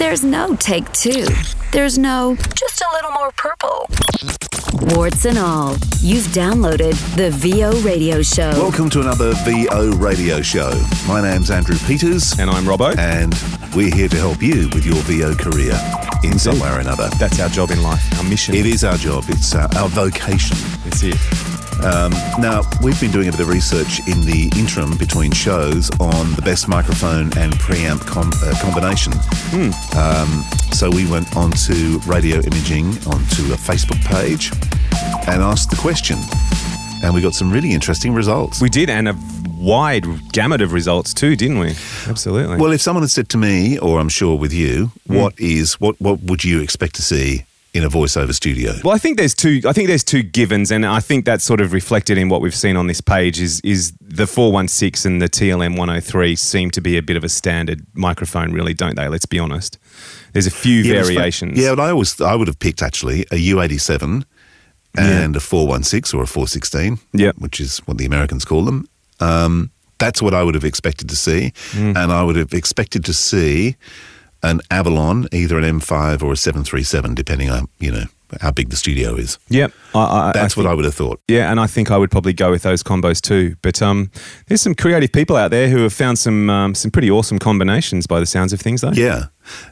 There's no take two. There's no just a little more purple. Warts and all, you've downloaded the VO Radio Show. Welcome to another VO Radio Show. My name's Andrew Peters. And I'm Robbo. And we're here to help you with your VO career in some way or another. That's our job in life, our mission. It is our job, it's uh, our vocation. That's it. Um, now, we've been doing a bit of research in the interim between shows on the best microphone and preamp com- uh, combination. Um, so we went onto Radio Imaging, onto a Facebook page, and asked the question. And we got some really interesting results. We did, and a wide gamut of results too, didn't we? Absolutely. Well, if someone had said to me, or I'm sure with you, what is what what would you expect to see in a voiceover studio? Well, I think there's two. I think there's two givens, and I think that's sort of reflected in what we've seen on this page. Is is the 416 and the TLM 103 seem to be a bit of a standard microphone, really, don't they? Let's be honest. There's a few Yeah, variations. Yeah, but I always I would have picked actually a U87 and a 416 or a 416, Yep. which is what the Americans call them. Um, that's what I would have expected to see, Mm. and I would have expected to see an Avalon, either an M5 or a 737, depending on you know how big the studio is. Yep. I, I, That's I what I would have thought. Yeah, and I think I would probably go with those combos too. But um, there's some creative people out there who have found some um, some pretty awesome combinations by the sounds of things, though. Yeah.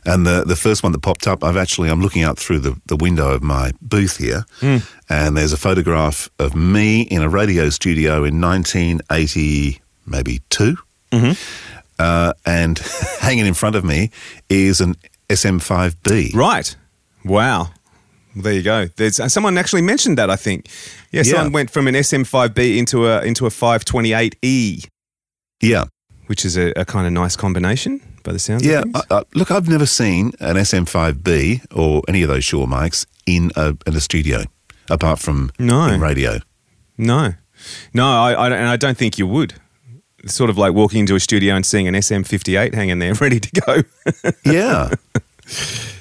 And the the first one that popped up, I've actually I'm looking out through the, the window of my booth here, and there's a photograph of me in a radio studio in 1980, maybe 2 uh, and hanging in front of me is an SM5B. Right. Wow. Well, there you go. There's uh, someone actually mentioned that. I think. Yeah, Yeah. someone went from an SM5B into a into a 528E, Yeah, which is a, a kind of nice combination by the sounds. yeah. Uh, uh, look, I've never seen an SM5B or any of those Shure mics in a in a studio, apart from No. in radio. no, no, I, I and I don't think you would. It's sort of like walking into a studio and seeing an SM58 hanging there, ready to go. Yeah,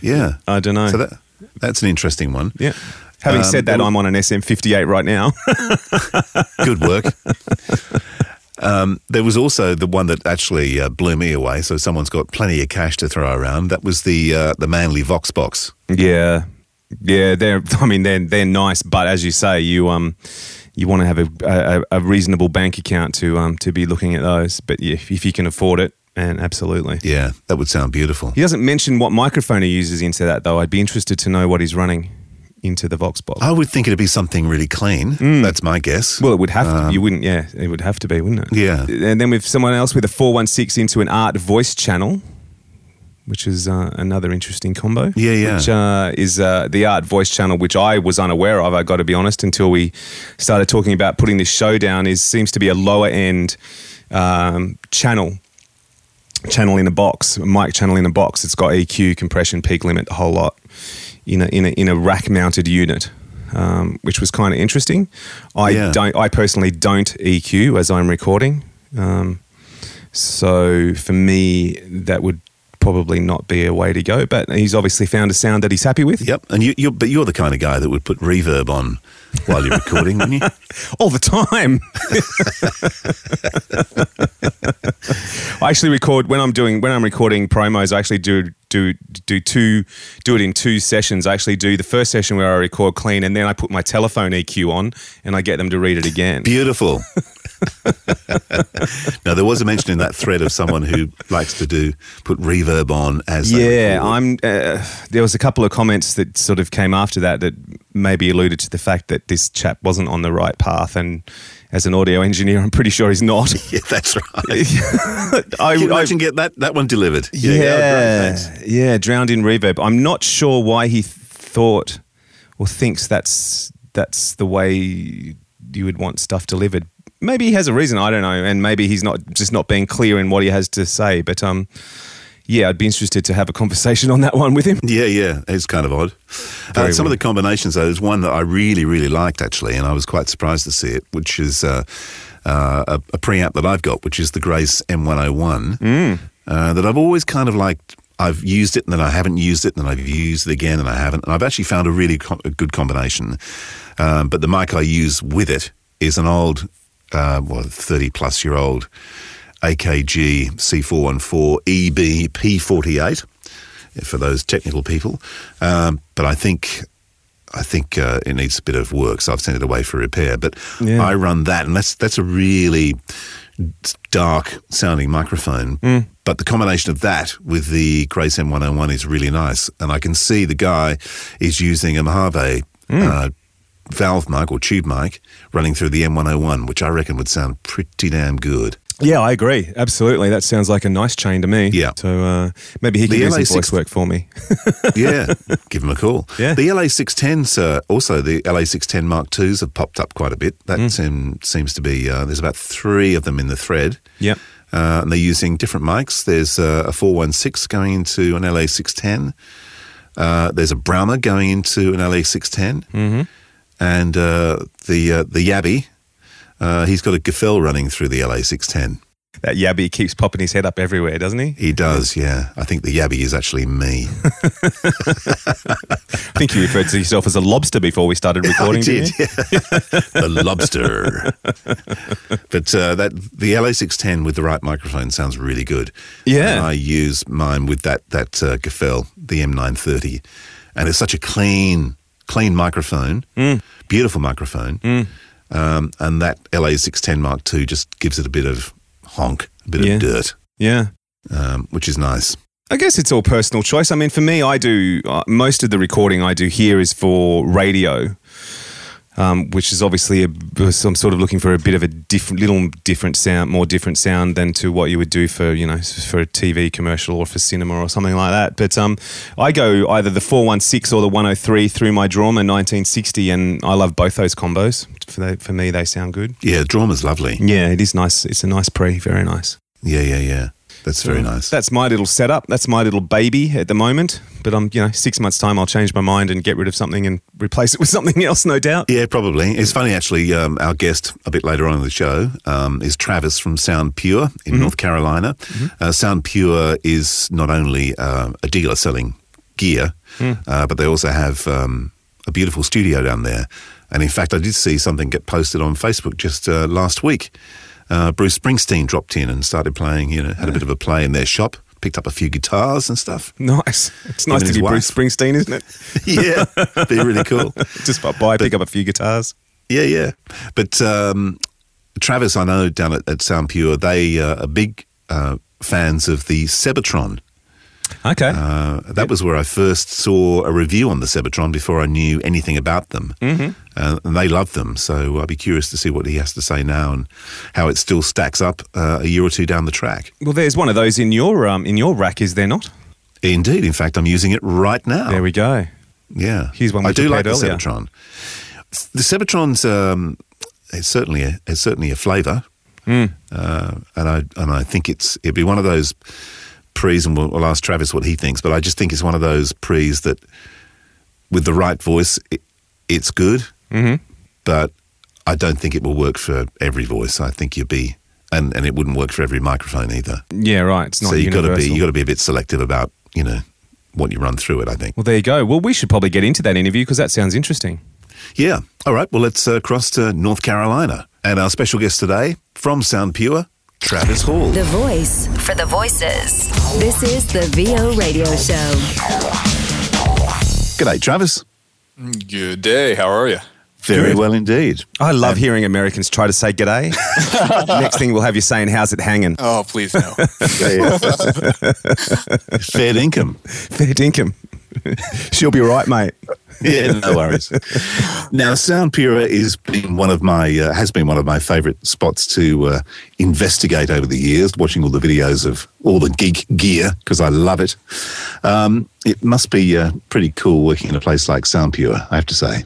yeah. I don't know. So that that's an interesting one. yeah. Having Um, said that, I'm on an SM58 right now. Good work. um, there was also the one that actually uh, blew me away. So someone's got plenty of cash to throw around. That was the uh, the Manley Vox box. Yeah, yeah. They're. I mean, they're they're nice, but as you say, you um, you want to have a, a, a reasonable bank account to um to be looking at those. But yeah, if, if you can afford it, and absolutely. Yeah, that would sound beautiful. He doesn't mention what microphone he uses into that though. I'd be interested to know what he's running into the Vox box. I would think it'd be something really clean. That's my guess. well, it would have to. You wouldn't. Yeah, it would have to be, wouldn't it? Um, Yeah. And then with someone else with a four one six into an art voice channel. Which is uh, another interesting combo. Yeah, yeah. Which uh, is uh, the art voice channel, which I was unaware of. I got to be honest, until we started talking about putting this show down. Is seems to be a lower end um, channel, channel in a box, mic channel in a box. It's got EQ, compression, peak limit, the whole lot in a in a, in a rack mounted unit. Um, which was kind of interesting. I Yeah. don't. I personally don't EQ as I'm recording. Um, so for me, that would probably not be a way to go. But he's obviously found a sound that he's happy with. Yep. And you, you're, but you're the kind of guy that would put reverb on while you're recording, wouldn't you? all the time. I actually record when I'm doing when I'm recording promos. I actually do do do two do it in two sessions. I actually do the first session where I record clean, and then I put my telephone EQ on, and I get them to read it again. Beautiful. now there was a mention in that thread of someone who likes to do put reverb on as Yeah. I'm. Uh, there was a couple of comments that sort of came after that that maybe alluded to the fact that this chap wasn't on the right path, and as an audio engineer, I'm pretty sure he's not. Yeah, that's right. I, Can you I- get that, that one delivered? Yeah, oh, great, yeah, drowned in reverb. I'm not sure why he thought or thinks that's that's the way you would want stuff delivered. Maybe he has a reason. I don't know, and maybe he's not just not being clear in what he has to say. But um, yeah, I'd be interested to have a conversation on that one with him. Yeah, yeah, it's kind of odd. Uh, some of the combinations, though, there's one that I really, really liked actually, and I was quite surprised to see it, which is uh, uh, a, a preamp that I've got, which is the Grace M101, Mm. uh, that I've always kind of liked. I've used it and then I haven't used it, and then I've used it again and I haven't, and I've actually found a really co- a good combination. Um, but the mic I use with it is an old, uh, well, 30 plus year old AKG C414 EB P48. for those technical people. Um, but I think I think uh, it needs a bit of work, so I've sent it away for repair. But Yeah. I run that, and that's that's a really dark sounding microphone. But the combination of that with the Grace M101 is really nice, and I can see the guy is using a Mojave. Uh, valve mic or tube mic running through the M101, which I reckon would sound pretty damn good. Yeah, I agree. Absolutely. That sounds like a nice chain to me. Yeah. So uh, maybe he can The do some LA6 voice work for me. yeah, give him a call. Yeah. The LA610s, uh, also the LA610 Mark IIs have popped up quite a bit. That Mm. seem, seems to be, uh, there's about three of them in the thread. Yeah. Uh, and they're using different mics. There's uh, a 416 going into an LA610. Uh, there's a Brahma going into an LA610. Mm-hmm. And uh, the uh, the Yabby, uh, he's got a Gefell running through the LA610. That Yabby keeps popping his head up everywhere, doesn't he? He does, yeah. I think the Yabby is actually me. I think you referred to yourself as a lobster before we started recording. I you? yeah. the lobster. but uh, that the LA610 with the right microphone sounds really good. Yeah. And I use mine with that that uh, Gefell, the M930, and it's such a clean clean microphone, Mm. beautiful microphone, um, and that LA610 Mark II just gives it a bit of honk, a bit Yeah. of dirt, Yeah. um, which is nice. I guess it's all personal choice. I mean, for me, I do uh, most of the recording I do here is for radio, um, which is obviously a, I'm sort of looking for a bit of a different, little different sound, more different sound than to what you would do for you know for a TV commercial or for cinema or something like that. But um, I go either the 416 or the 103 through my Drawmer 1960, and I love both those combos. For they, for me, they sound good. Yeah, the Drawmer's lovely. Yeah, it is nice. It's a nice pre, very nice. Yeah, yeah, yeah. That's very nice. That's my little setup. That's my little baby at the moment. But I'm, you know, six months time, I'll change my mind and get rid of something and replace it with something else, no doubt. Yeah, probably. It's funny, actually. Um, our guest a bit later on in the show um, is Travis from Sound Pure in North Carolina. Uh, Sound Pure is not only uh, a dealer selling gear, uh, but they also have um, a beautiful studio down there. And in fact, I did see something get posted on Facebook just uh, last week. Uh, Bruce Springsteen dropped in and started playing. You know, had a bit of a play in their shop. Picked up a few guitars and stuff. Nice. It's nice to be Bruce. Springsteen, isn't it? yeah, be really cool. Just by, pick up a few guitars. Yeah, yeah. But um, Travis, I know down at, at Sound Pure, they uh, are big uh, fans of the Sebatron. Okay. Uh, that was where I first saw a review on the Sebatron before I knew anything about them. Mm-hmm. Uh, and they love them. So I'd be curious to see what he has to say now and how it still stacks up uh, a year or two down the track. well, there's one of those in your um, in your rack, is there not? Indeed. In fact, I'm using it right now. There we go. Yeah, Here's one I do like the earlier. Sebatron. The Sebatron's um, it's certainly a, it's certainly a flavour, Hmm. uh, and I and I think it's it'd be one of those pre's, and we'll, we'll ask Travis what he thinks. But I just think it's one of those pre's that, with the right voice, it, it's good. Mm-hmm. But I don't think it will work for every voice. I think you'd be, and, and it wouldn't work for every microphone either. Yeah, right. It's not so you got to be you got to be a bit selective about you know what you run through it. I think. Well, there you go. Well, we should probably get into that interview because that sounds interesting. Yeah. All right. Well, let's uh, cross to North Carolina. And our special guest today from Sound Pure, Travis Hall. The voice for the voices. This is the VO Radio Show. G'day, Travis. Good day. How are you? Very well indeed. I love hearing Americans try to say g'day. Next thing we'll have you saying, how's it hanging? Oh, please no. Fair income. Fair dinkum. She'll be right, mate. Yeah, no worries. now, Sound Pure is been one of my uh, has been one of my favourite spots to uh, investigate over the years. Watching all the videos of all the geek gear because I love it. Um, it must be uh, pretty cool working in a place like Sound Pure. I have to say.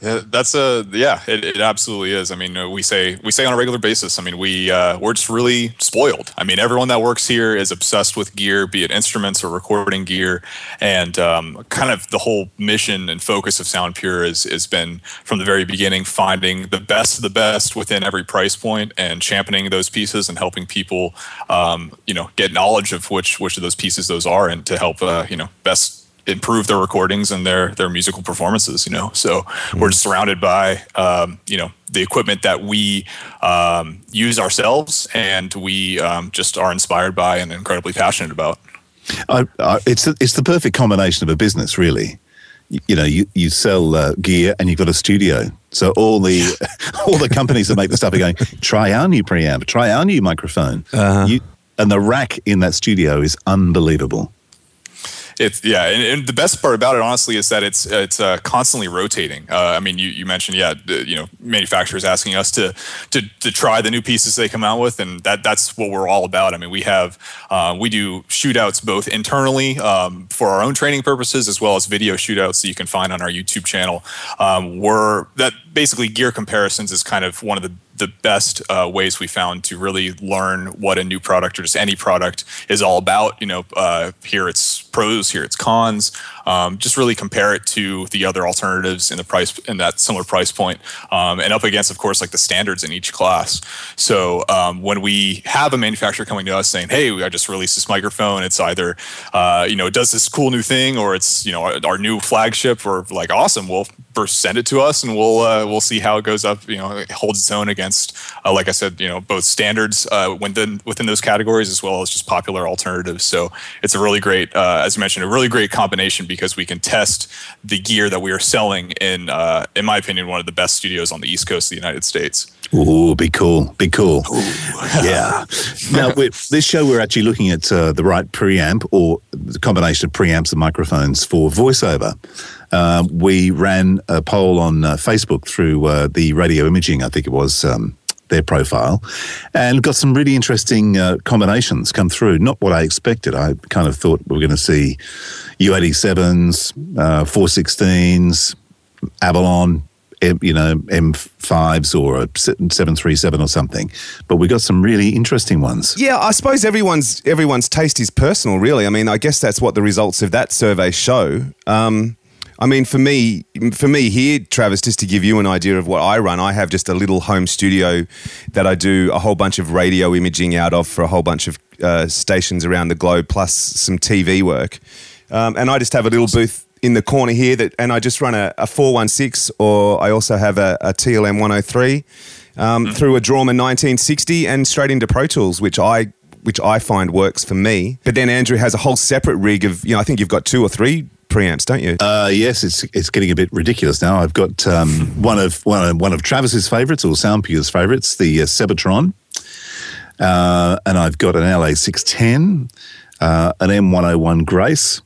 Yeah, that's a yeah. It, it absolutely is. I mean, uh, we say we say on a regular basis. I mean, we uh, we're just really spoiled. I mean, everyone that works here is obsessed with gear, be it instruments or recording gear, and um, kind of the whole mission and focus of Sound Pure has been from the very beginning finding the best of the best within every price point and championing those pieces and helping people, um, you know, get knowledge of which which of those pieces those are and to help uh, you know best improve their recordings and their their musical performances you know so we're surrounded by um, you know the equipment that we um, use ourselves and we um, just are inspired by and incredibly passionate about I, I, it's it's the perfect combination of a business, really. You, you know, you you sell uh, gear and you've got a studio. So all the all the companies that make the stuff are going. Try our new preamp. Try our new microphone. Uh-huh. You, and the rack in that studio is unbelievable. It's yeah, and, and, the best part about it, honestly, is that it's it's uh, constantly rotating. Uh, I mean, you, you mentioned yeah, the, you know, manufacturers asking us to, to to try the new pieces they come out with, and that that's what we're all about. I mean, we have uh, we do shootouts both internally um, for our own training purposes as well as video shootouts that you can find on our YouTube channel. Um, we're that basically gear comparisons is kind of one of the the best uh, ways we found to really learn what a new product or just any product is all about. You know, uh, here it's pros, here it's cons. Um, just really compare it to the other alternatives in the price in that similar price point, um, and up against, of course, like the standards in each class. So um, when we have a manufacturer coming to us saying, "Hey, I just released this microphone. It's either uh, you know it does this cool new thing, or it's you know our, our new flagship," or like, "Awesome, well, first send it to us, and we'll uh, we'll see how it goes up. You know, it holds its own against, uh, like I said, you know, both standards uh, within within those categories as well as just popular alternatives. So it's a really great, uh, as you mentioned, a really great combination because we can test the gear that we are selling in, uh, in my opinion, one of the best studios on the East Coast of the United States. Ooh, be cool, be cool. yeah. now, with this show, we're actually looking at uh, the right preamp or the combination of preamps and microphones for voiceover. Uh, we ran a poll on uh, Facebook through uh, the radio imaging, I think it was. Um, their profile and got some really interesting uh, combinations come through. Not what I expected. I kind of thought we were going to see U87s, uh, 416s, Avalon, you know, M5s or a 737 or something. But we got some really interesting ones. Yeah, I suppose everyone's everyone's taste is personal, really. I mean, I guess that's what the results of that survey show. Um, I mean, for me, for me here, Travis, just to give you an idea of what I run, I have just a little home studio that I do a whole bunch of radio imaging out of for a whole bunch of uh, stations around the globe, plus some TV work. Um, and I just have a little booth in the corner here that, and I just run a, a 416 or I also have a, a TLM 103 um, mm-hmm. through a Drawmer 1960 and straight into Pro Tools, which I which I find works for me. But then Andrew has a whole separate rig of, you know, I think you've got two or three preamps, don't you? Uh, yes, it's it's getting a bit ridiculous now. I've got um, one of one of, one of Travis's favourites or Soundpure's favourites, the uh, Sebatron, uh, and I've got an LA six ten, uh, an M one hundred one Grace,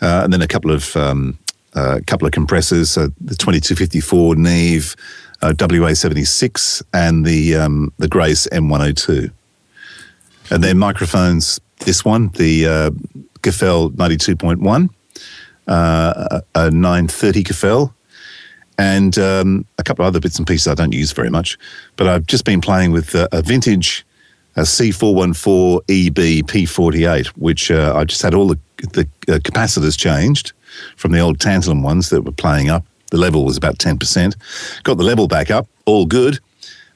uh, and then a couple of um, uh, couple of compressors, uh, the 2254 Neve uh, WA76 and the um, the Grace M102. And then microphones, this one, the uh, Gefell 92.1, uh, a 930 Gefell, and um, a couple of other bits and pieces I don't use very much. But I've just been playing with uh, a vintage a C414 EB P48, which uh, I just had all the, the uh, capacitors changed from the old tantalum ones that were playing up. The level was about 10%. Got the level back up, all good.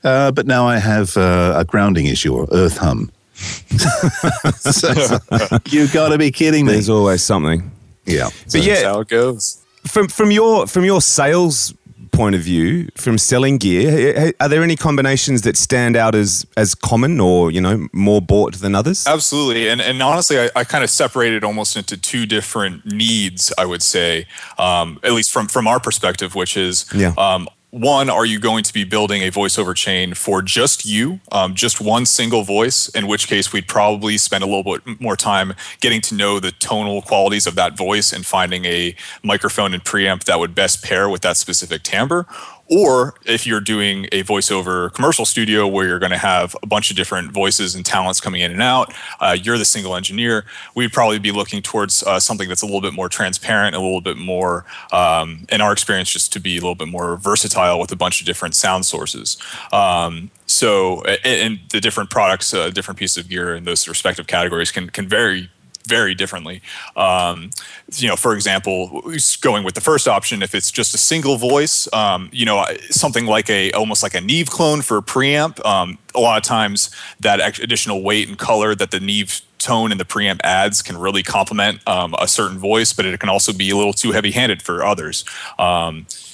Uh, but now I have uh, a grounding issue or earth hum. so, so, you've got to be kidding me. There's always something. Yeah. But so yeah, how it goes. From from your from your sales point of view, from selling gear, are there any combinations that stand out as as common or you know more bought than others? Absolutely, and and honestly, I, I kind of separated almost into two different needs. I would say, um, at least from from our perspective, which is yeah. Um, one, are you going to be building a voiceover chain for just you, um, just one single voice? In which case, we'd probably spend a little bit more time getting to know the tonal qualities of that voice and finding a microphone and preamp that would best pair with that specific timbre. Or if you're doing a voiceover commercial studio where you're going to have a bunch of different voices and talents coming in and out, uh, you're the single engineer, we'd probably be looking towards uh, something that's a little bit more transparent, a little bit more, um, in our experience, just to be a little bit more versatile with a bunch of different sound sources. Um, so, and, the different products, uh, different pieces of gear in those respective categories can can vary very differently. Um, you know, for example, going with the first option, if it's just a single voice, um, you know, something like a almost like a Neve clone for a preamp. Um, a lot of times, that additional weight and color that the Neve tone and the preamp adds can really complement um, a certain voice, but it can also be a little too heavy-handed for others.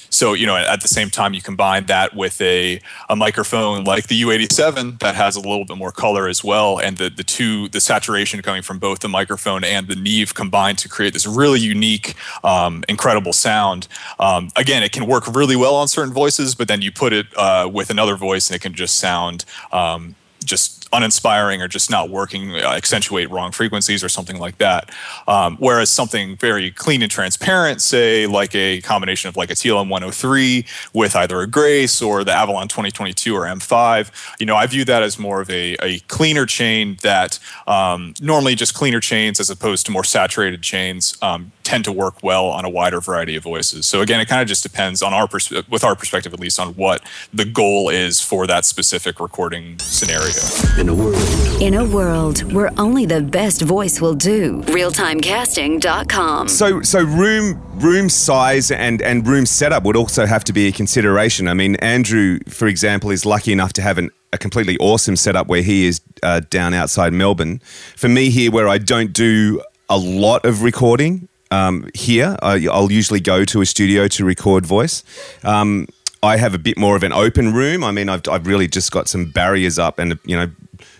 So you know, at the same time, you combine that with a a microphone like the U87 that has a little bit more color as well, and the the two the saturation coming from both the microphone and the Neve combined to create this really unique, um, incredible sound. Um, again, it can work really well on certain voices, but then you put it uh, with another voice, and it can just sound um, just uninspiring or just not working, uh, accentuate wrong frequencies or something like that. Um, whereas something very clean and transparent, say like a combination of like a TLM 103 with either a Grace or the Avalon 2022 or M5, you know, I view that as more of a, a cleaner chain that um, normally just cleaner chains as opposed to more saturated chains um, tend to work well on a wider variety of voices. So again, it kind of just depends on our pers- with our perspective at least on what the goal is for that specific recording scenario. In a world. In a world where only the best voice will do. Realtimecasting.com. So so room room size and and room setup would also have to be a consideration. I mean, Andrew, for example, is lucky enough to have an a completely awesome setup where he is uh, down outside Melbourne. For me here, where I don't do a lot of recording, um, here. I, will usually go to a studio to record voice. Um, I have a bit more of an open room. I mean, I've, I've really just got some barriers up and, you know,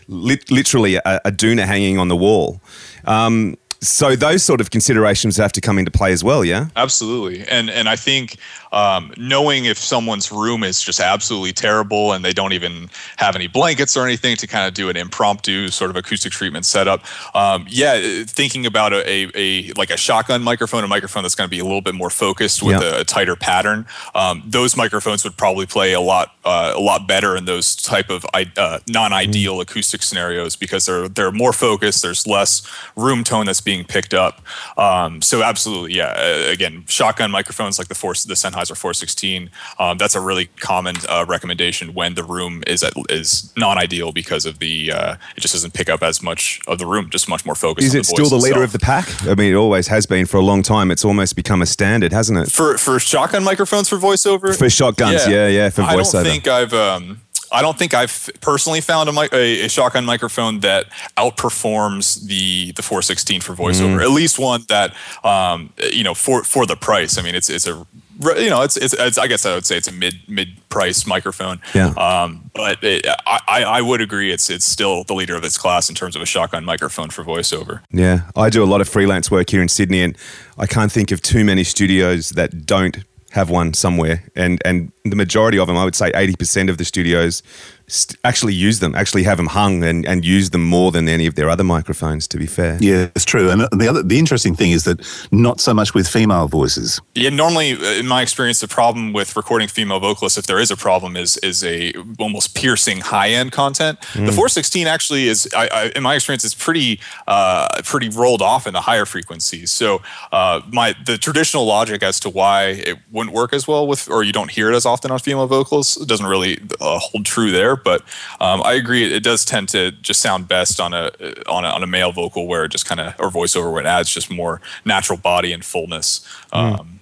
literally a, a doona hanging on the wall. Um, so those sort of considerations have to come into play as well, yeah. Absolutely, and and I think um, knowing if someone's room is just absolutely terrible and they don't even have any blankets or anything to kind of do an impromptu sort of acoustic treatment setup, um, yeah, thinking about a, a, a, like a shotgun microphone, a microphone that's going to be a little bit more focused with a, a, tighter pattern, um, those microphones would probably play a lot uh, a lot better in those type of uh, non-ideal mm. acoustic scenarios because they're they're more focused. There's less room tone that's being picked up. Um, so absolutely, yeah. Again, shotgun microphones like the Force, the Sennheiser 416. Um, that's a really common uh, recommendation when the room is at, is non-ideal because of the uh, it just doesn't pick up as much of the room, just much more focused. Is it the still the leader of the pack? I mean, it always has been for a long time. It's almost become a standard, hasn't it? For for shotgun microphones for voiceover. For shotguns, yeah, yeah, yeah for voiceover. I don't think I've. Um, I don't think I've personally found a, a, a, shotgun microphone that outperforms the the 416 for voiceover. Mm. At least one that um, you know for for the price. I mean, it's it's a you know it's, it's, it's I guess I would say it's a mid mid price microphone. Yeah. Um, but it, I I would agree it's it's still the leader of its class in terms of a shotgun microphone for voiceover. Yeah, I do a lot of freelance work here in Sydney, and I can't think of too many studios that don't have one somewhere, and and the majority of them, I would say, eighty percent of the studios st- actually use them, actually have them hung and, and use them more than any of their other microphones. To be fair, yeah, it's true. And the other, the interesting thing is that not so much with female voices. Yeah, normally, uh, in my experience, the problem with recording female vocalists, if there is a problem, is is a almost piercing high end content. Mm. The 416 actually is, I, I, in my experience, is pretty uh, pretty rolled off in the higher frequencies. So uh, my the traditional logic as to why it wouldn't work as well with, or you don't hear it as often on female vocals, doesn't really uh, hold true there. But um, I agree, it does tend to just sound best on a on a, on a male vocal where it just kind of or voiceover where it adds just more natural body and fullness. Mm. Um,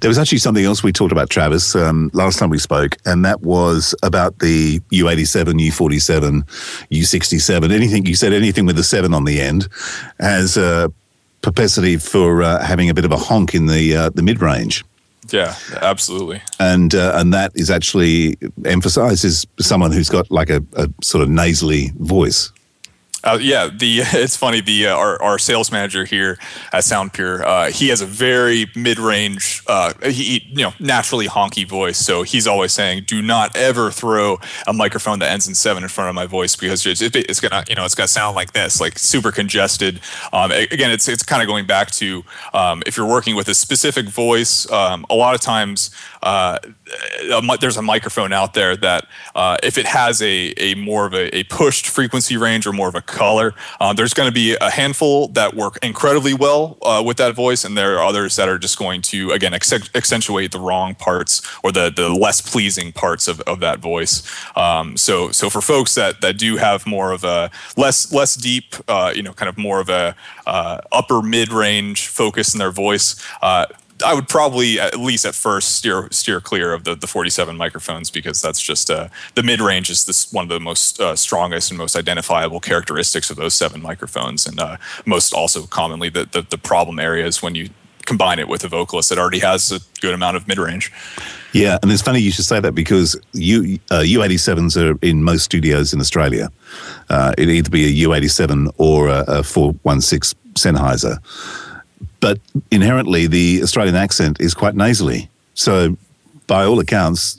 there was actually something else we talked about, Travis, um, last time we spoke, and that was about the U87, U47, U67. Anything you said, anything with a seven on the end, has a propensity for uh, having a bit of a honk in the uh, the mid range. Yeah, absolutely. And uh, and that is actually emphasizes someone who's got like a, a sort of nasally voice. Uh, yeah, the it's funny. The uh, our our sales manager here at Soundpure, uh, he has a very mid range, uh, he you know naturally honky voice. So he's always saying, "Do not ever throw a microphone that ends in seven in front of my voice because it's, it's gonna you know it's gonna sound like this, like super congested." Um, again, it's it's kind of going back to um, if you're working with a specific voice. Um, a lot of times uh, there's a microphone out there that uh, if it has a, a more of a, a, pushed frequency range or more of a uh, there's going to be a handful that work incredibly well uh, with that voice, and there are others that are just going to again accentuate the wrong parts or the the less pleasing parts of, of that voice. Um, so so for folks that that do have more of a less less deep, uh, you know, kind of more of a uh, upper mid range focus in their voice I would probably at least at first steer steer clear of the, the 47 microphones because that's just uh, the mid range is this one of the most uh, strongest and most identifiable characteristics of those seven microphones, and uh, most also commonly the, the, the problem areas when you combine it with a vocalist that already has a good amount of mid range. Yeah, and it's funny you should say that because U uh, U87s are in most studios in Australia. Uh, it'd either be a U87 or a, a 416 Sennheiser. But inherently, the Australian accent is quite nasally. So, by all accounts,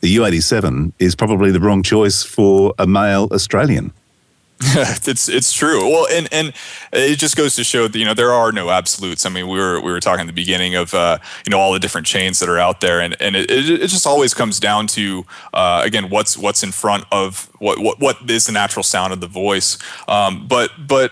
the U87 is probably the wrong choice for a male Australian. it's it's true. Well, and and it just goes to show that you know there are no absolutes. I mean, we were we were talking at the beginning of uh, you know all the different chains that are out there, and and it, it just always comes down to uh, again what's what's in front of what what what is the natural sound of the voice. Um, but but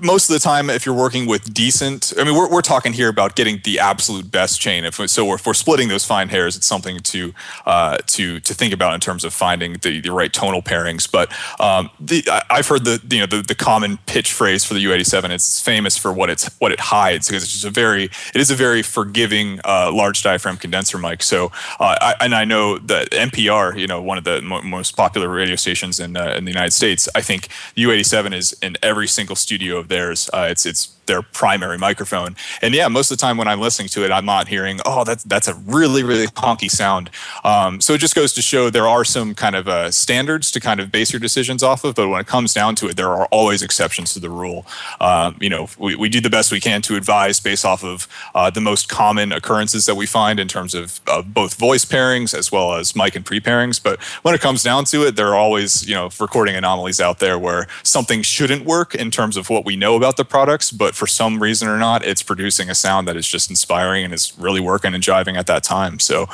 most of the time, if you're working with decent, I mean, we're, we're talking here about getting the absolute best chain. If so, if we're splitting those fine hairs, it's something to uh, to to think about in terms of finding the, the right tonal pairings. But um, the, I've heard the you know the, the common pitch phrase for the U87. It's famous for what it's what it hides because it's just a very it is a very forgiving uh, large diaphragm condenser mic. So uh, I, and I know that NPR, you know, one of the mo- most popular radio stations in uh, in the United States. I think the U87 is in every single studio of theirs. Uh, it's it's their primary microphone. And yeah, most of the time when I'm listening to it, I'm not hearing, oh, that's that's a really really honky sound. Um, so it just goes to show there are some kind of uh, standards to kind of base your decisions off of. But when it comes down to it, there are always exceptions to the rule. Um, you know, we, we do the best we can to advise based off of uh, the most common occurrences that we find in terms of uh, both voice pairings as well as mic and pre pairings. But when it comes down to it, there are always you know recording anomalies out there where something shouldn't work in terms of what we know about the products, but for some reason or not, it's producing a sound that is just inspiring and is really working and jiving at that time. So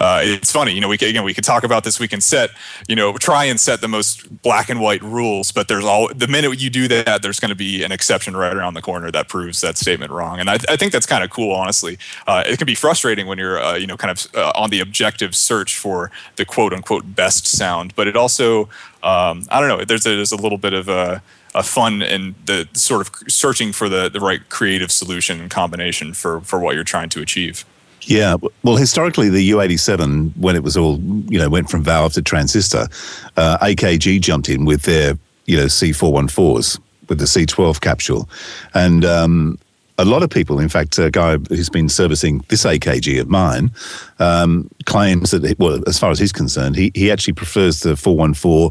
uh, it's funny, you know, we again we could talk about this. We can set, you know, try and set the most black and white rules, but there's all the minute you do that, there's going to be an exception right around the corner that proves that statement wrong. And I, I think that's kind of cool, honestly. Uh, it can be frustrating when you're, uh, you know, kind of uh, on the objective search for the quote unquote best sound, but it also, um, I don't know, there's a, there's a little bit of a a fun and the sort of searching for the, the right creative solution and combination for, for what you're trying to achieve. Yeah, well, historically, the U87, when it was all, you know, went from valve to transistor, uh, AKG jumped in with their, you know, C414s with the C12 capsule. And um, a lot of people, in fact, a guy who's been servicing this AKG of mine, um, claims that, it, well, as far as he's concerned, he, he actually prefers the 414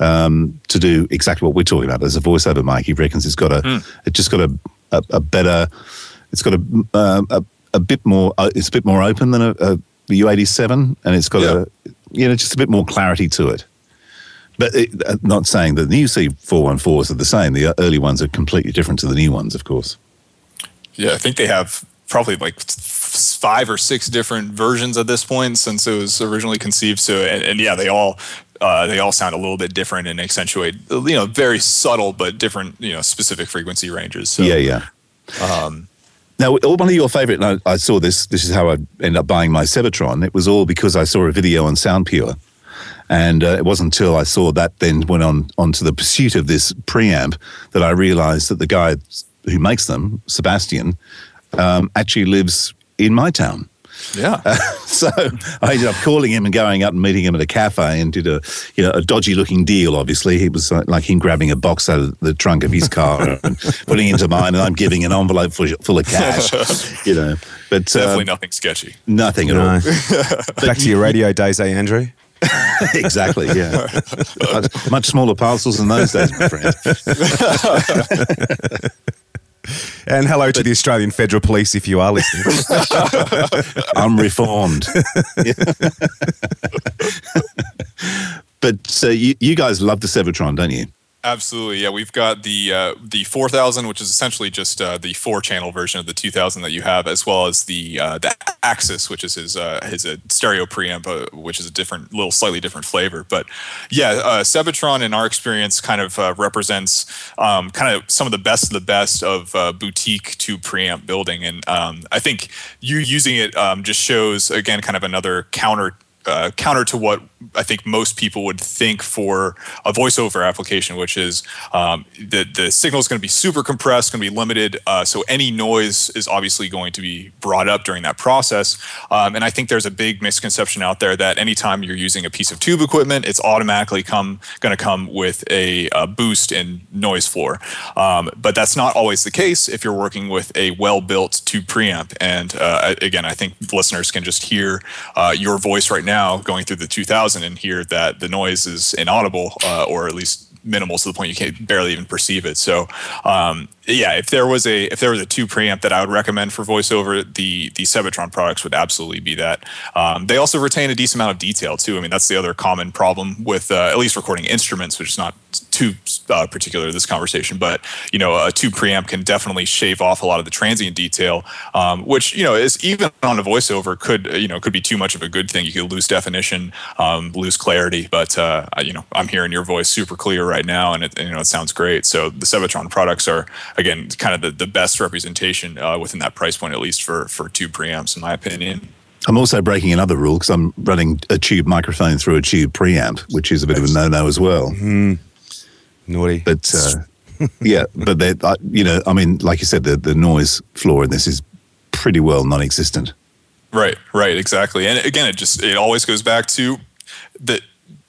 um, to do exactly what we're talking about. There's a voiceover mic. He reckons it's got a, mm. it just got a, a, a, better, it's got a, uh, a, a bit more, uh, it's a bit more open than a, a U87, and it's got yeah. a, you know, just a bit more clarity to it. But it, uh, not saying that the new C414s are the same. The early ones are completely different to the new ones, of course. Yeah, I think they have probably like five or six different versions at this point since it was originally conceived. So, and, and yeah, they all uh, they all sound a little bit different and accentuate, you know, very subtle but different, you know, specific frequency ranges. So, yeah, yeah. Um, now, one of your favorite, and I, I, saw this. This is how I ended up buying my Sebatron. It was all because I saw a video on Soundpure, and uh, it wasn't until I saw that then went on onto the pursuit of this preamp that I realised that the guy who makes them, Sebastian, um, actually lives in my town. Yeah. Uh, so I ended up calling him and going up and meeting him at a cafe and did a you know a dodgy looking deal. Obviously, he was like him grabbing a box out of the trunk of his car and putting it into mine, and I'm giving an envelope full, full of cash. you know, but definitely um, nothing sketcy. Nothing at no. all. Back to your radio days, eh, Andrew? exactly. Yeah, much, much smaller parcels in those days, my friend. And hello to the Australian Federal Police if you are listening. I'm reformed. but so you, you guys love the Sebatron, don't you? Absolutely, yeah. We've got the uh, the 4000, which is essentially just uh, the four channel version of the 2000 that you have, as well as the uh, the Axis, which is his uh, his uh, stereo preamp, uh, which is a different, little slightly different flavor. But yeah, Sebatron, in our experience, kind of represents um, kind of some of the best of the best of boutique to preamp building, and um, I think you using it um, just shows again kind of another counter counter to what I think most people would think for a voiceover application, which is um, the the signal is going to be super compressed, going to be limited, uh, so any noise is obviously going to be brought up during that process. Um, and I think there's a big misconception out there that anytime you're using a piece of tube equipment, it's automatically come going to come with a, a, boost in noise floor. Um, but that's not always the case if you're working with a well-built tube preamp. And uh, again, I think listeners can just hear uh, your voice right now going through the 2000 and hear that the noise is inaudible uh, or at least minimal to the point you can barely even perceive it. So um, yeah, if there was a if there was a two preamp that I would recommend for voiceover, the the Sebatron products would absolutely be that. Um, they also retain a decent amount of detail too. I mean, that's the other common problem with uh, at least recording instruments, which is not too uh, particular this conversation, but you know, a tube preamp can definitely shave off a lot of the transient detail, um, which you know is even on a voiceover could you know could be too much of a good thing. You could lose definition, um, lose clarity, but uh, you know, I'm hearing your voice super clear right now, and it you know it sounds great. So the Sebatron products are again, kind of the, the best representation uh, within that price point, at least for for tube preamps, in my opinion. I'm also breaking another rule because I'm running a tube microphone through a tube preamp, which is a bit of a no-no as well. Mm. Naughty, but uh, yeah, but they, uh, you know, I mean, like you said, the the noise floor in this is pretty well non-existent. Right, right, exactly. And again, it just it always goes back to that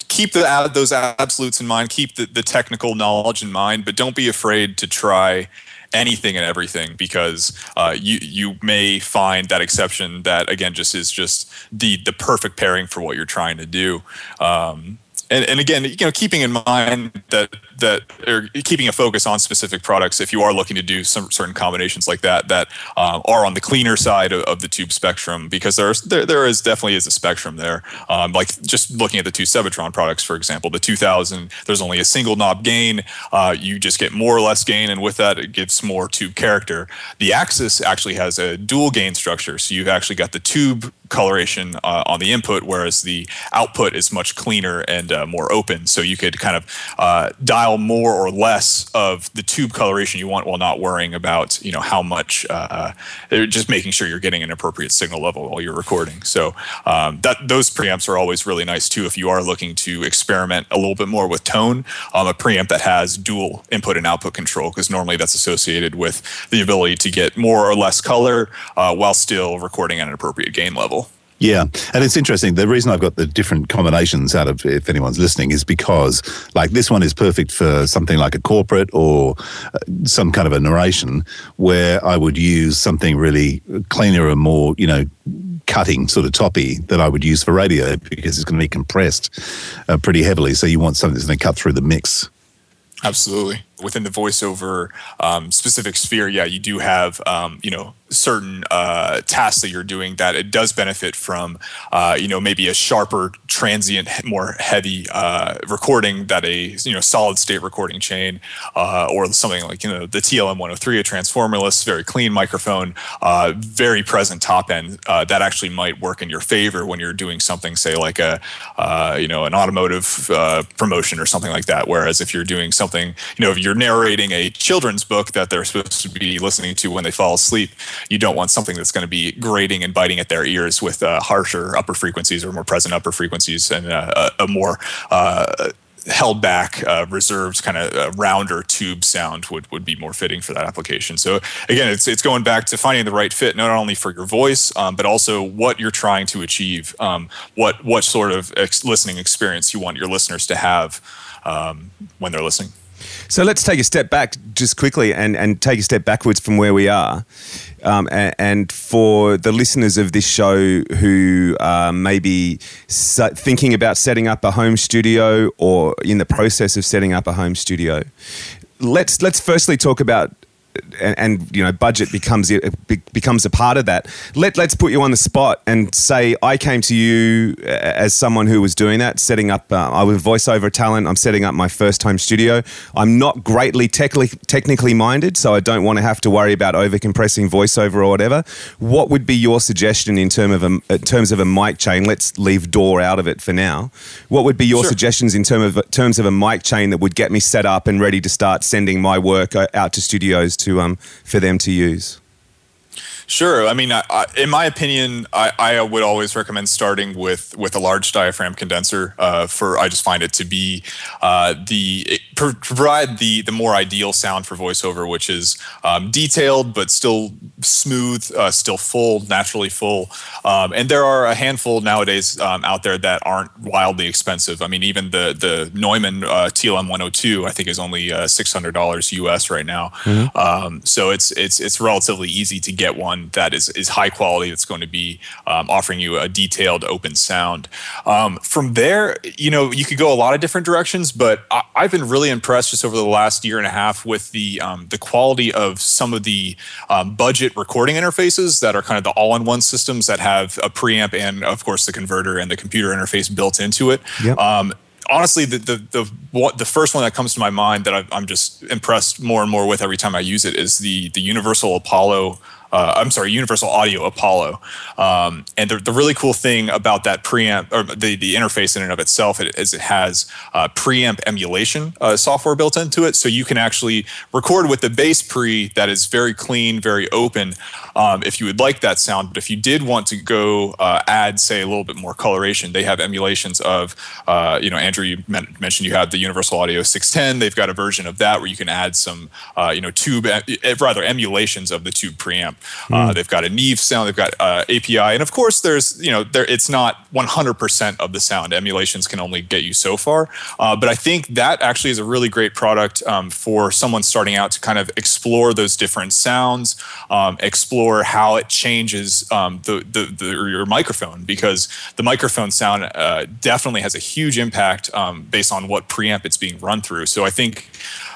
keep the those absolutes in mind, keep the, the technical knowledge in mind, but don't be afraid to try anything and everything because uh, you you may find that exception that again just is just the the perfect pairing for what you're trying to do. Um, and, and again, you know, keeping in mind that that are keeping a focus on specific products, if you are looking to do some certain combinations like that, that um, are on the cleaner side of, of, the tube spectrum, because there's there, there is definitely is a spectrum there. Um, like just looking at the two Sebatron products, for example, the 2000, there's only a single knob gain. Uh, you just get more or less gain, and with that, it gives more tube character. The Axis actually has a dual gain structure, so you've actually got the tube coloration uh, on the input, whereas the output is much cleaner and uh, more open. So you could kind of uh, dial more or less of the tube coloration you want while not worrying about you know how much. Uh, uh, just making sure you're getting an appropriate signal level while you're recording. So um, that those preamps are always really nice too if you are looking to experiment a little bit more with tone. Um, a preamp that has dual input and output control because normally that's associated with the ability to get more or less color uh, while still recording at an appropriate gain level. Yeah, and it's interesting. The reason I've got the different combinations out of, if anyone's listening, is because like this one is perfect for something like a corporate or uh, some kind of a narration where I would use something really cleaner and more, you know, cutting sort of toppy that I would use for radio because it's going to be compressed uh, pretty heavily. So you want something that's going to cut through the mix. Absolutely. Within the voiceover um, specific sphere, yeah, you do have, um, you know, certain uh, tasks that you're doing that it does benefit from, uh, you know, maybe a sharper, transient, more heavy uh, recording that a you know solid state recording chain uh, or something like you know the TLM 103, a transformerless, very clean microphone, uh, very present top end uh, that actually might work in your favor when you're doing something, say like a you know an automotive promotion or something like that. Whereas if you're doing something, you know, if you're narrating a children's book that they're supposed to be listening to when they fall asleep you don't want something that's going to be grating and biting at their ears with uh, harsher upper frequencies or more present upper frequencies and uh, a, a, more uh, held back, uh, reserved kind of uh, rounder tube sound would, would be more fitting for that application. So again, it's it's going back to finding the right fit, not only for your voice, um, but also what you're trying to achieve, um, what what sort of ex- listening experience you want your listeners to have um, when they're listening. So let's take a step back just quickly and, and take a step backwards from where we are. Um, and, and, for the listeners of this show who uh, may be thinking about setting up a home studio or in the process of setting up a home studio, let's let's firstly talk about and, and, you know budget becomes becomes a part of that. Let let's put you on the spot and say I came to you uh, as someone who was doing that, setting up. Uh, I was voiceover talent. I'm setting up my first home studio. I'm not greatly technically technically minded, so I don't want to have to worry about over compressing voiceover or whatever. What would be your suggestion in terms of a in terms of a mic chain? Let's leave DAW out of it for now. What would be your sure. suggestions in terms of terms of a mic chain that would get me set up and ready to start sending my work uh, out to studios? To to um, for them to use? Sure. I mean, I, I, in my opinion, I, I, would always recommend starting with with a large diaphragm condenser. Uh, for I just find it to be uh, the provide the the more ideal sound for voiceover, which is um, detailed but still smooth, uh, still full, naturally full. Um, and there are a handful nowadays um, out there that aren't wildly expensive. I mean, even the the Neumann uh, TLM 102, I think, is only uh, six hundred dollars US right now. Mm-hmm. Um, so it's it's it's relatively easy to get one that is is high quality. That's going to be um, offering you a detailed, open sound. Um, from there, you know, you could go a lot of different directions, but I, have been really impressed just over the last year and a half with the um, the quality of some of the um, budget recording interfaces that are kind of the all-in-one systems that have a preamp and, of course, the converter and the computer interface built into it. Yep. Um, honestly, the, the the what the first one that comes to my mind that I, am just impressed more and more with every time I use it is the the Universal Apollo uh, I'm sorry, Universal Audio Apollo. Um, and the, the, really cool thing about that preamp or the, the interface in and of itself is it has uh, preamp emulation uh, software built into it. So you can actually record with the base pre that is very clean, very open um, if you would like that sound. But if you did want to go uh, add, say, a little bit more coloration, they have emulations of, uh, you know, Andrew, you mentioned you had the Universal Audio 610. They've got a version of that where you can add some, uh, you know, tube, rather emulations of the tube preamp. Mm. Uh, they've got a Neve sound, they've got uh, API, and of course, there's you know there it's not 100% of the sound. Emulations can only get you so far, uh, but I think that actually is a really great product um, for someone starting out to kind of explore those different sounds, um, explore how it changes um, the, the, the, your microphone because the microphone sound uh, definitely has a huge impact um, based on what preamp it's being run through. So I think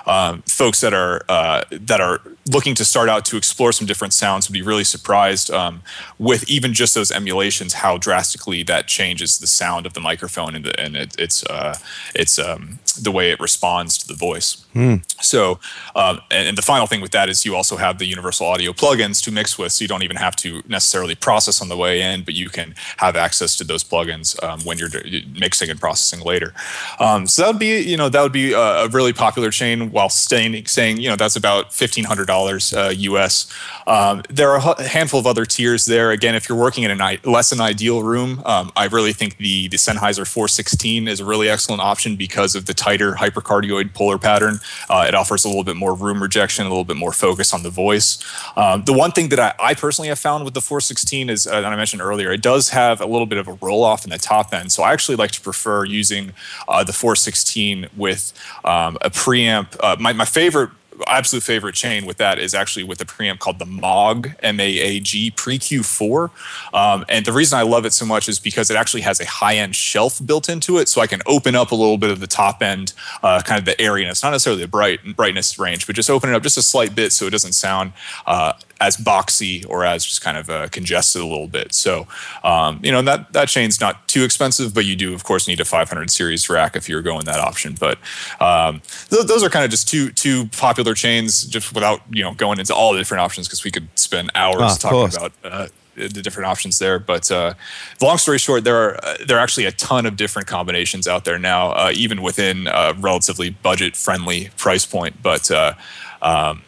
um, folks that are uh, that are looking to start out to explore some different sounds would be really surprised um, with even just those emulations how drastically that changes the sound of the microphone and, the, and it, it's uh, it's um, the way it responds to the voice. Mm. So, um, and, and, the final thing with that is you also have the universal audio plugins to mix with, so you don't even have to necessarily process on the way in, but you can have access to those plugins um, when you're mixing and processing later. Um, so that would be, you know, that would be a, a really popular chain. While staying, saying, you know, that's about fifteen hundred dollars uh, US. Um, there are a handful of other tiers there. Again, if you're working in a less than ideal room, um, I really think the the Sennheiser 416 is a really excellent option because of the tighter hypercardioid polar pattern. Uh, it offers a little bit more room rejection, a little bit more focus on the voice. Um, the one thing that I, I, personally have found with the 416 is, uh, I mentioned earlier, it does have a little bit of a roll off in the top end. So I actually like to prefer using uh, the 416 with um, a preamp. Uh, my, my favorite absolute favorite chain with that is actually with a preamp called the Maag M A A G Pre Q4, um, and the reason I love it so much is because it actually has a high end shelf built into it, so I can open up a little bit of the top end, uh, kind of the airiness, not necessarily the bright brightness range, but just open it up just a slight bit so it doesn't sound uh, as boxy or as just kind of uh, congested a little bit. So, um, you know, that that chain's not too expensive, but you do, of course, need a 500 series rack if you're going that option. But um, th- those are kind of just two two popular chains, just without you know going into all the different options because we could spend hours ah, talking course. about. Uh, the different options there. But uh, long story short, there are uh, there are actually a ton of different combinations out there now, uh, even within a relatively budget friendly price point. But uh, um,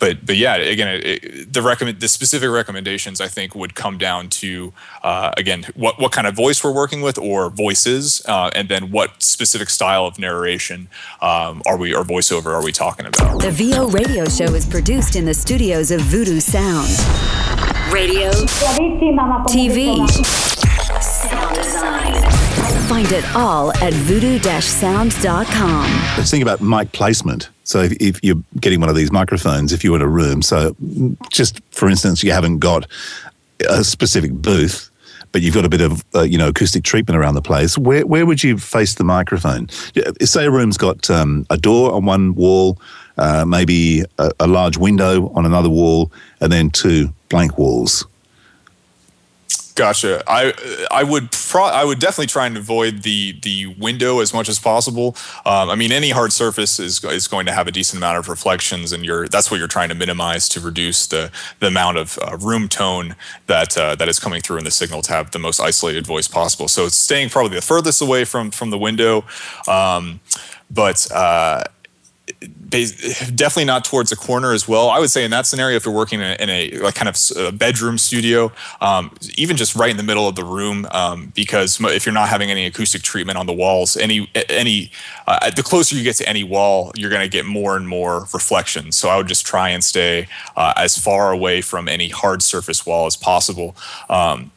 but but yeah, again, it, it, the recommend the specific recommendations I think would come down to uh, again what what kind of voice we're working with or voices, uh, and then what specific style of narration um, are we or voiceover are we talking about? The VO Radio Show is produced in the studios of Voodoo Sound, radio, TV, sound design. Find it all at voodoo-sound.com. Let's think about mic placement. So if, if, you're getting one of these microphones, if you're in a room, so just for instance, you haven't got a specific booth, but you've got a bit of uh, you know acoustic treatment around the place. Where where would you face the microphone? Say a room's got um, a door on one wall, uh, maybe a, a large window on another wall, and then two blank walls. Gotcha. I I would pro- I would definitely try and avoid the the window as much as possible. Um, I mean, any hard surface is is going to have a decent amount of reflections, and you're that's what you're trying to minimize to reduce the the amount of uh, room tone that uh, that is coming through in the signal to have the most isolated voice possible. So it's staying probably the furthest away from from the window, um, but. Uh, definitely not towards a corner as well. I would say in that scenario, if you're working in a, in a like kind of a bedroom studio, um, even just right in the middle of the room, um, because if you're not having any acoustic treatment on the walls, any any uh, the closer you get to any wall, you're going to get more and more reflections. So I would just try and stay uh, as far away from any hard surface wall as possible. Um,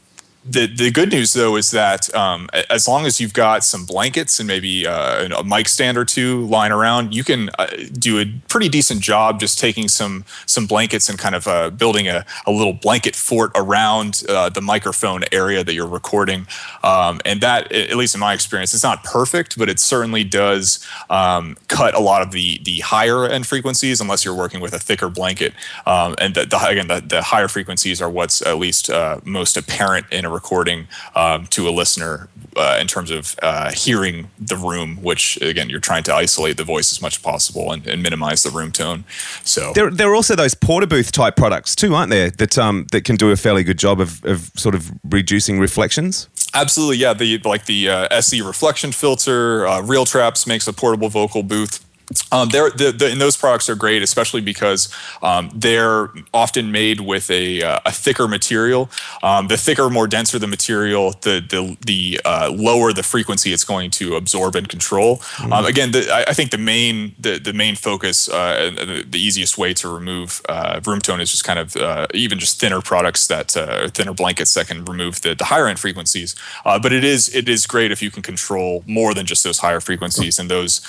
the the good news though is that um, as long as you've got some blankets and maybe uh, a mic stand or two lying around, you can uh, do a pretty decent job just taking some some blankets and kind of uh, building a, a little blanket fort around uh, the microphone area that you're recording. Um, and that, at least in my experience, it's not perfect, but it certainly does um, cut a lot of the the higher end frequencies unless you're working with a thicker blanket. Um, and the, the, again, the, the higher frequencies are what's at least uh, most apparent in a recording um, to a listener uh, in terms of uh, hearing the room, which again you're trying to isolate the voice as much as possible and, and, minimize the room tone. So there, there are also those porta booth type products too, aren't there? That um, that can do a fairly good job of, of sort of reducing reflections. Absolutely, yeah. The like the uh, SE reflection filter, uh, Real Traps makes a portable vocal booth. Um, the, the, and those products are great, especially because um, they're often made with a, uh, a thicker material. Um, the thicker, more denser the material, the the, the uh, lower the frequency it's going to absorb and control. Mm. again, the, I, I, think the main the, the main focus, uh, the, the, easiest way to remove uh, room tone is just kind of uh, even just thinner products that uh, thinner blankets that can remove the, the higher end frequencies. but it is it is great if you can control more than just those higher frequencies and those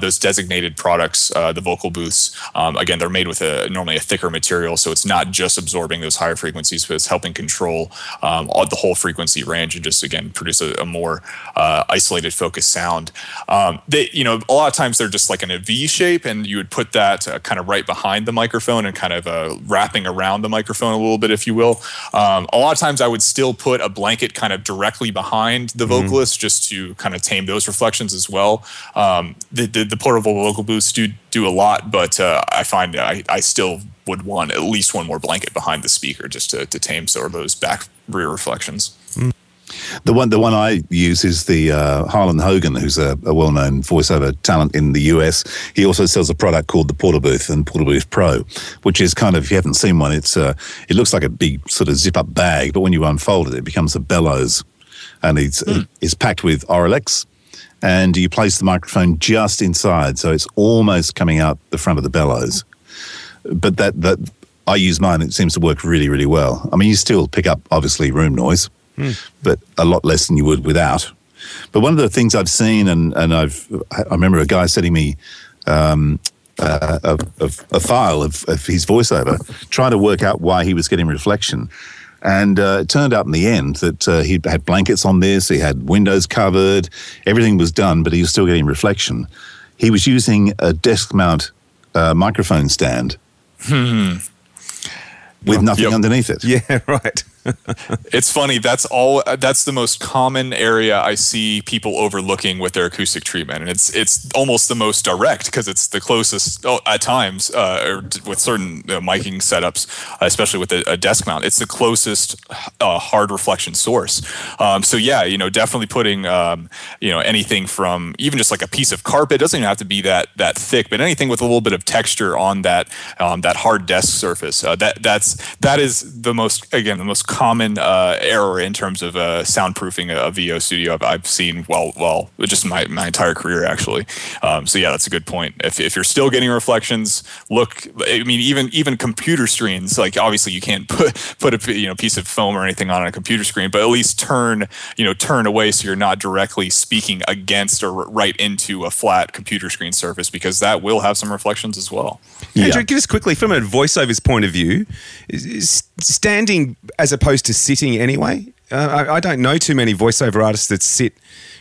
those designated products, uh, the vocal booths. Um, again, they're made with a normally a thicker material, so it's not just absorbing those higher frequencies, but it's helping control um, all, the whole frequency range and just again produce a, a more uh, isolated, focused sound. Um, they, you know, a lot of times they're just like in a V shape, and you would put that uh, kind of right behind the microphone and kind of uh, wrapping around the microphone a little bit, if you will. Um, a lot of times I would still put a blanket kind of directly behind the mm-hmm. vocalist just to kind of tame those reflections as well. Um, the, the, the portable booths do do a lot, but uh, I find I, I still would want at least one more blanket behind the speaker just to, to tame sort of those back rear reflections. Mm. The one, the one I use is the uh, Harlan Hogan, who's a, a, well-known voiceover talent in the US. He also sells a product called the Porta Booth and Porta Booth Pro, which is kind of if you haven't seen one, it's uh, it looks like a big sort of zip-up bag, but when you unfold it, it becomes a bellows, and it's mm. it's packed with Auralex, and you place the microphone just inside, so it's almost coming out the front of the bellows. But that that I use mine; it seems to work really, really well. I mean, you still pick up obviously room noise, mm. but a lot less than you would without. But one of the things I've seen, and and I've I remember a guy sending me. Um, uh, a, a, a, file of, of his voiceover, trying to work out why he was getting reflection. And uh, it turned out in the end that uh, he had blankets on this, he had windows covered, everything was done, but he was still getting reflection. He was using a desk mount uh, microphone stand. Hmm with nothing yep. underneath it. Yeah, right. It's funny. That's all. That's the most common area I see people overlooking with their acoustic treatment, and it's it's almost the most direct because it's the closest oh, at times uh, with certain miking setups, especially with a, a, desk mount. It's the closest uh, hard reflection source. Um, so yeah, you know, definitely putting um, you know anything from even just like a piece of carpet doesn't even have to be that that thick, but anything with a little bit of texture on that um, that hard desk surface. Uh, that that's that is the most again the most common uh, error in terms of uh, soundproofing a, a VO studio I've, I've, seen well well just my, my entire career actually. Um, so yeah, that's a good point. If, if you're still getting reflections, look. I mean, even even computer screens like obviously you can't put put a you know piece of foam or anything on a computer screen, but at least turn you know turn away so you're not directly speaking against or right into a flat computer screen surface because that will have some reflections as well. Yeah. Andrew, just quickly from a voiceover's point of view, standing as opposed to sitting anyway. Uh, I, I, don't know too many voiceover artists that sit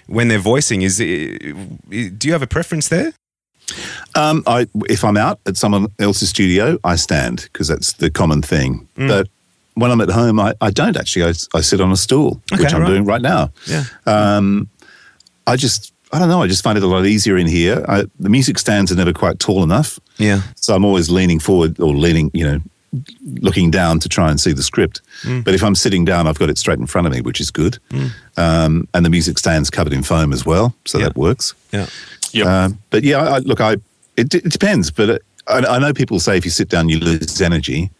when they're voicing. Is, do you have a preference there? Um, I, if I'm out at someone else's studio, I stand because that's the common thing. Mm. But when I'm at home, I, I don't actually. I, I, sit on a stool, okay, which I'm right. doing right now. Yeah. Um, I just, I don't know. I just find it a lot easier in here. I, the music stands are never quite tall enough. Yeah. So I'm always leaning forward or leaning, you know, looking down to try and see the script. Mm. But if I'm sitting down, I've got it straight in front of me, which is good. Mm. Um, and the music stands covered in foam as well, so yeah. that works. Yeah. Yep. Um, but yeah, I, look, I It, it depends, but uh, I, I know people say if you sit down, you lose energy.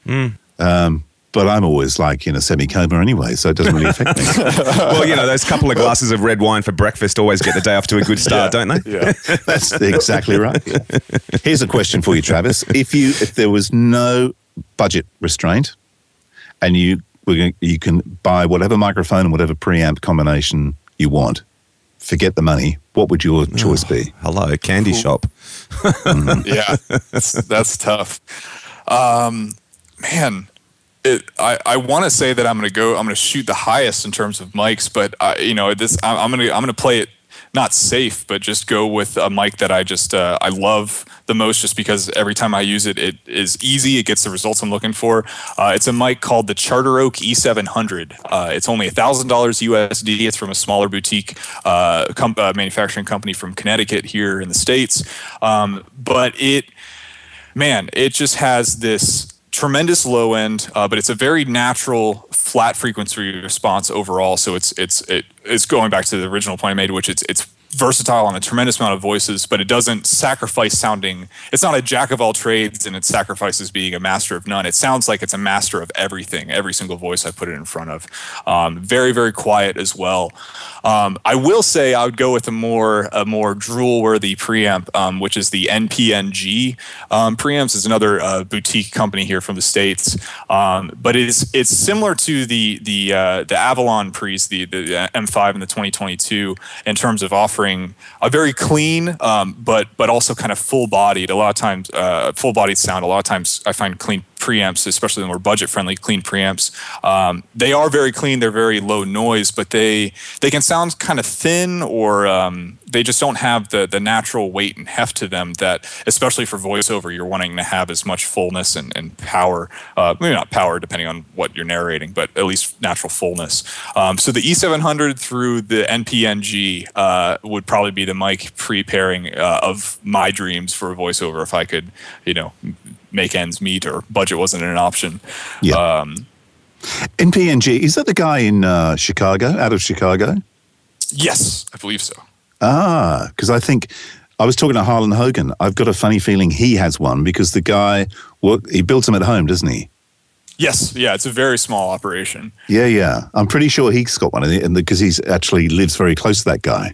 Um, but I'm always like in a semi coma anyway, so it doesn't really affect me. well, you know, those couple of glasses of red wine for breakfast always get the day off to a good start, don't they? Yeah. That's exactly right. Here's a question for you, Travis. If you if there was no budget restraint, and you you can buy whatever microphone and whatever preamp combination you want, forget the money. What would your choice be? Hello, candy shop. yeah, that's, that's tough. Um, man, it, I, I want to say that I'm going to go. I'm going to shoot the highest in terms of mics, but I, you know this. I'm, I'm going to I'm going to play it not safe, but just go with a mic that I just uh, I love the most, just because every time I use it, it is easy. It gets the results I'm looking for. Uh, it's a mic called the Charter Oak E700. Uh, it's only thousand dollars USD. It's from a smaller boutique uh, com- uh, manufacturing company from Connecticut here in the states, um, but it man, it just has this tremendous low end, uh, but it's a very natural flat frequency response overall. So it's it's it, it's going back to the original point I made, which it's it's versatile on a tremendous amount of voices, but it doesn't sacrifice sounding. It's not a jack of all trades, and it sacrifices being a master of none. It sounds like it's a master of everything. Every single voice I put it in front of. Um, very very quiet as well. Um, I will say I would go with a more a more drool worthy preamp, um, which is the NPNG um, preamps. is another uh, boutique company here from the states, um, but it's it's similar to the the uh, the Avalon pre's, the the M5 and the 2022 in terms of offering a very clean, um, but but also kind of full bodied. A lot of times, uh, full bodied sound. A lot of times, I find clean preamps, especially the more budget friendly clean preamps, um, they are very clean. They're very low noise, but they they can sound kind of thin or um, they just don't have the the natural weight and heft to them that, especially for voiceover, you're wanting to have as much fullness and, and power. Uh, maybe not power, depending on what you're narrating, but at least natural fullness. Um, so the E700 through the NPNG uh, would probably be the mic pre pairing uh, of my dreams for a voiceover if I could, you know, make ends meet or budget wasn't an option. Yeah. Um, NPNG is that the guy in uh, Chicago, out of Chicago? yes, I believe so. Ah, because I think I was talking to Harlan Hogan. I've got a funny feeling he has one because the guy work, he builds them at home, doesn't he? Yes, yeah, it's a very small operation. Yeah, yeah. I'm pretty sure he's got one, and because he's actually lives very close to that guy,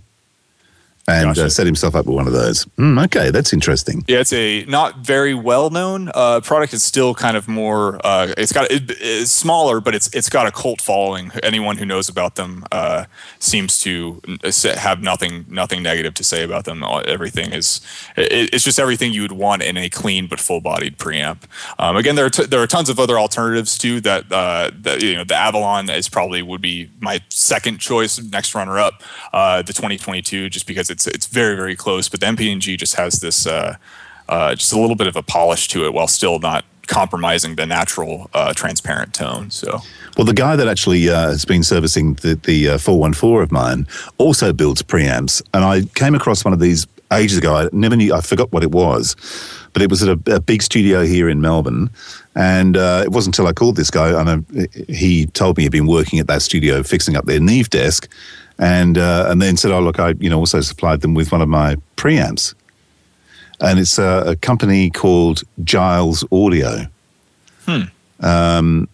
and Gotcha. uh, set himself up with one of those. Mm, okay, that's interesting. Yeah, it's a not very well known uh, product. It's still kind of more. Uh, it's got it, it's smaller, but it's it's got a cult following. Anyone who knows about them uh, seems to have nothing nothing negative to say about them. Everything is it, it's just everything you would want in a clean but full bodied preamp. Um, again, there are t- there are tons of other alternatives too. That uh, that you know the Avalon is probably would be my second choice, next runner up. Uh, the 2022, just because it's it's very very close, but the MPNG just has this. Uh, uh, just a little bit of a polish to it while still not compromising the natural uh, transparent tone. So Well, the guy that actually uh, has been servicing the, the uh, 414 of mine also builds preamps. And I came across one of these ages ago. I never knew, I forgot what it was, but it was at a, a big studio here in Melbourne. And uh, it wasn't until I called this guy, and I, he told me he'd been working at that studio fixing up their Neve desk. And, uh, and then said, Oh, look, I you know, also supplied them with one of my preamps. And it's a, a company called Giles Audio Hmm. Um,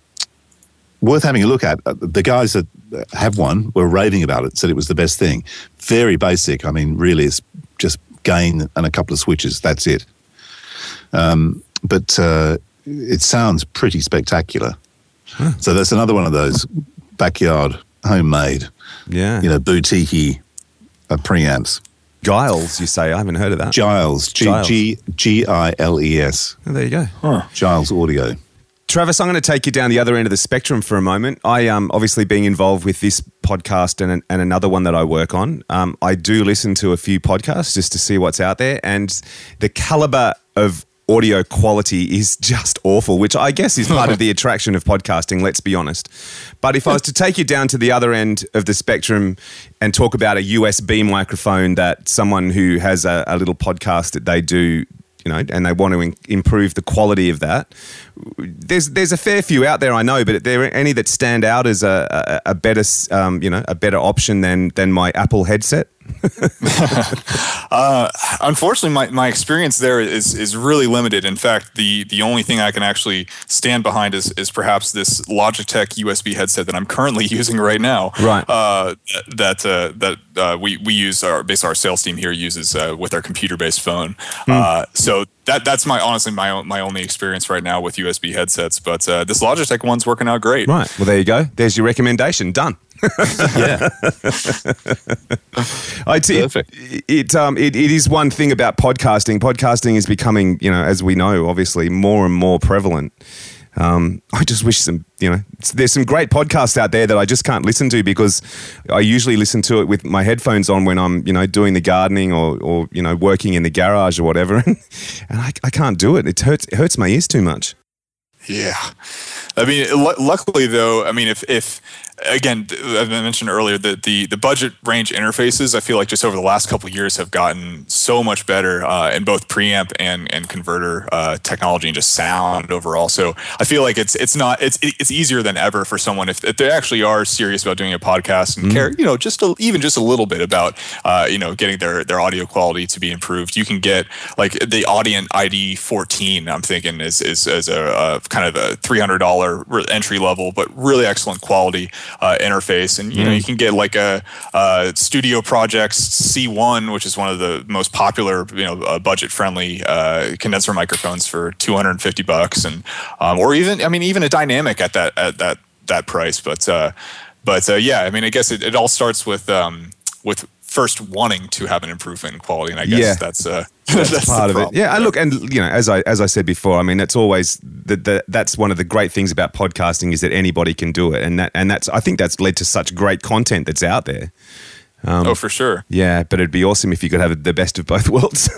worth having a look at. Uh, The guys that have one were raving about it, said it was the best thing. Very basic. I mean, really, it's just gain and a couple of switches. That's it. Um, but uh, it sounds pretty spectacular. So that's another one of those backyard, homemade, Yeah. you know, boutique uh, preamps. Giles, you say? I haven't heard of that. Giles, G. G G I L E S, Oh, there you go. Giles Audio. Travis, I'm going to take you down the other end of the spectrum for a moment. I um, obviously being involved with this podcast and, and another one that I work on. Um, I do listen to a few podcasts just to see what's out there, and the caliber of audio quality is just awful, which I guess is part of the attraction of podcasting. Let's be honest. But if I was to take you down to the other end of the spectrum and talk about a USB microphone that someone who has a, a little podcast that they do you know, and they want to in- improve the quality of that. There's there's a fair few out there, I know, but are there any that stand out as a, a, a better, um, you know, a better option than than my Apple headset? uh, unfortunately, my, my experience there is is really limited. In fact, the the only thing I can actually stand behind is is perhaps this Logitech USB headset that I'm currently using right now. Right. Uh, that uh, that uh, we we use our basically our sales team here uses uh, with our computer based phone. Mm. so that that's my honestly my my only experience right now with USB headsets. But uh, this Logitech one's working out great. Right. Well, there you go. There's your recommendation. Done. Yeah. it, it, it, um, it, it is one thing about podcasting. Podcasting is becoming, you know, as we know, obviously more and more prevalent. Um, I just wish some, you know, there's some great podcasts out there that I just can't listen to because I usually listen to it with my headphones on when I'm, you know, doing the gardening or, or you know, working in the garage or whatever. and I, I can't do it. It hurts, it hurts my ears too much. Yeah. I mean, l- luckily though, I mean, if, if, again, as I mentioned earlier, the, the, the budget range interfaces, I feel like just over the last couple years have gotten so much better uh, in both preamp and, and converter uh, technology and just sound overall. So I feel like it's it's not it's it's easier than ever for someone if, if they actually are serious about doing a podcast and mm. care, you know, just a, even just a little bit about uh, you know getting their their audio quality to be improved. You can get like the Audient ID 14. I'm thinking is is, is a, a kind of a $300 entry level, but really excellent quality uh, interface, and you know you mm. can get like a, a, Studio Projects C1, which is one of the most popular, you know, uh, budget-friendly uh, condenser microphones for 250 bucks, and um, or even I mean even a dynamic at that at that that price, but uh, but uh, yeah, I mean I guess it, it all starts with um, with first wanting to have an improvement in quality, and I guess yeah. that's uh, that's, that's part of it. Yeah, and look, and you know, as I as I said before, I mean, it's always that the, that's one of the great things about podcasting is that anybody can do it, and that and that's I think that's led to such great content that's out there. Um, oh, for sure. Yeah, but it'd be awesome if you could have the best of both worlds.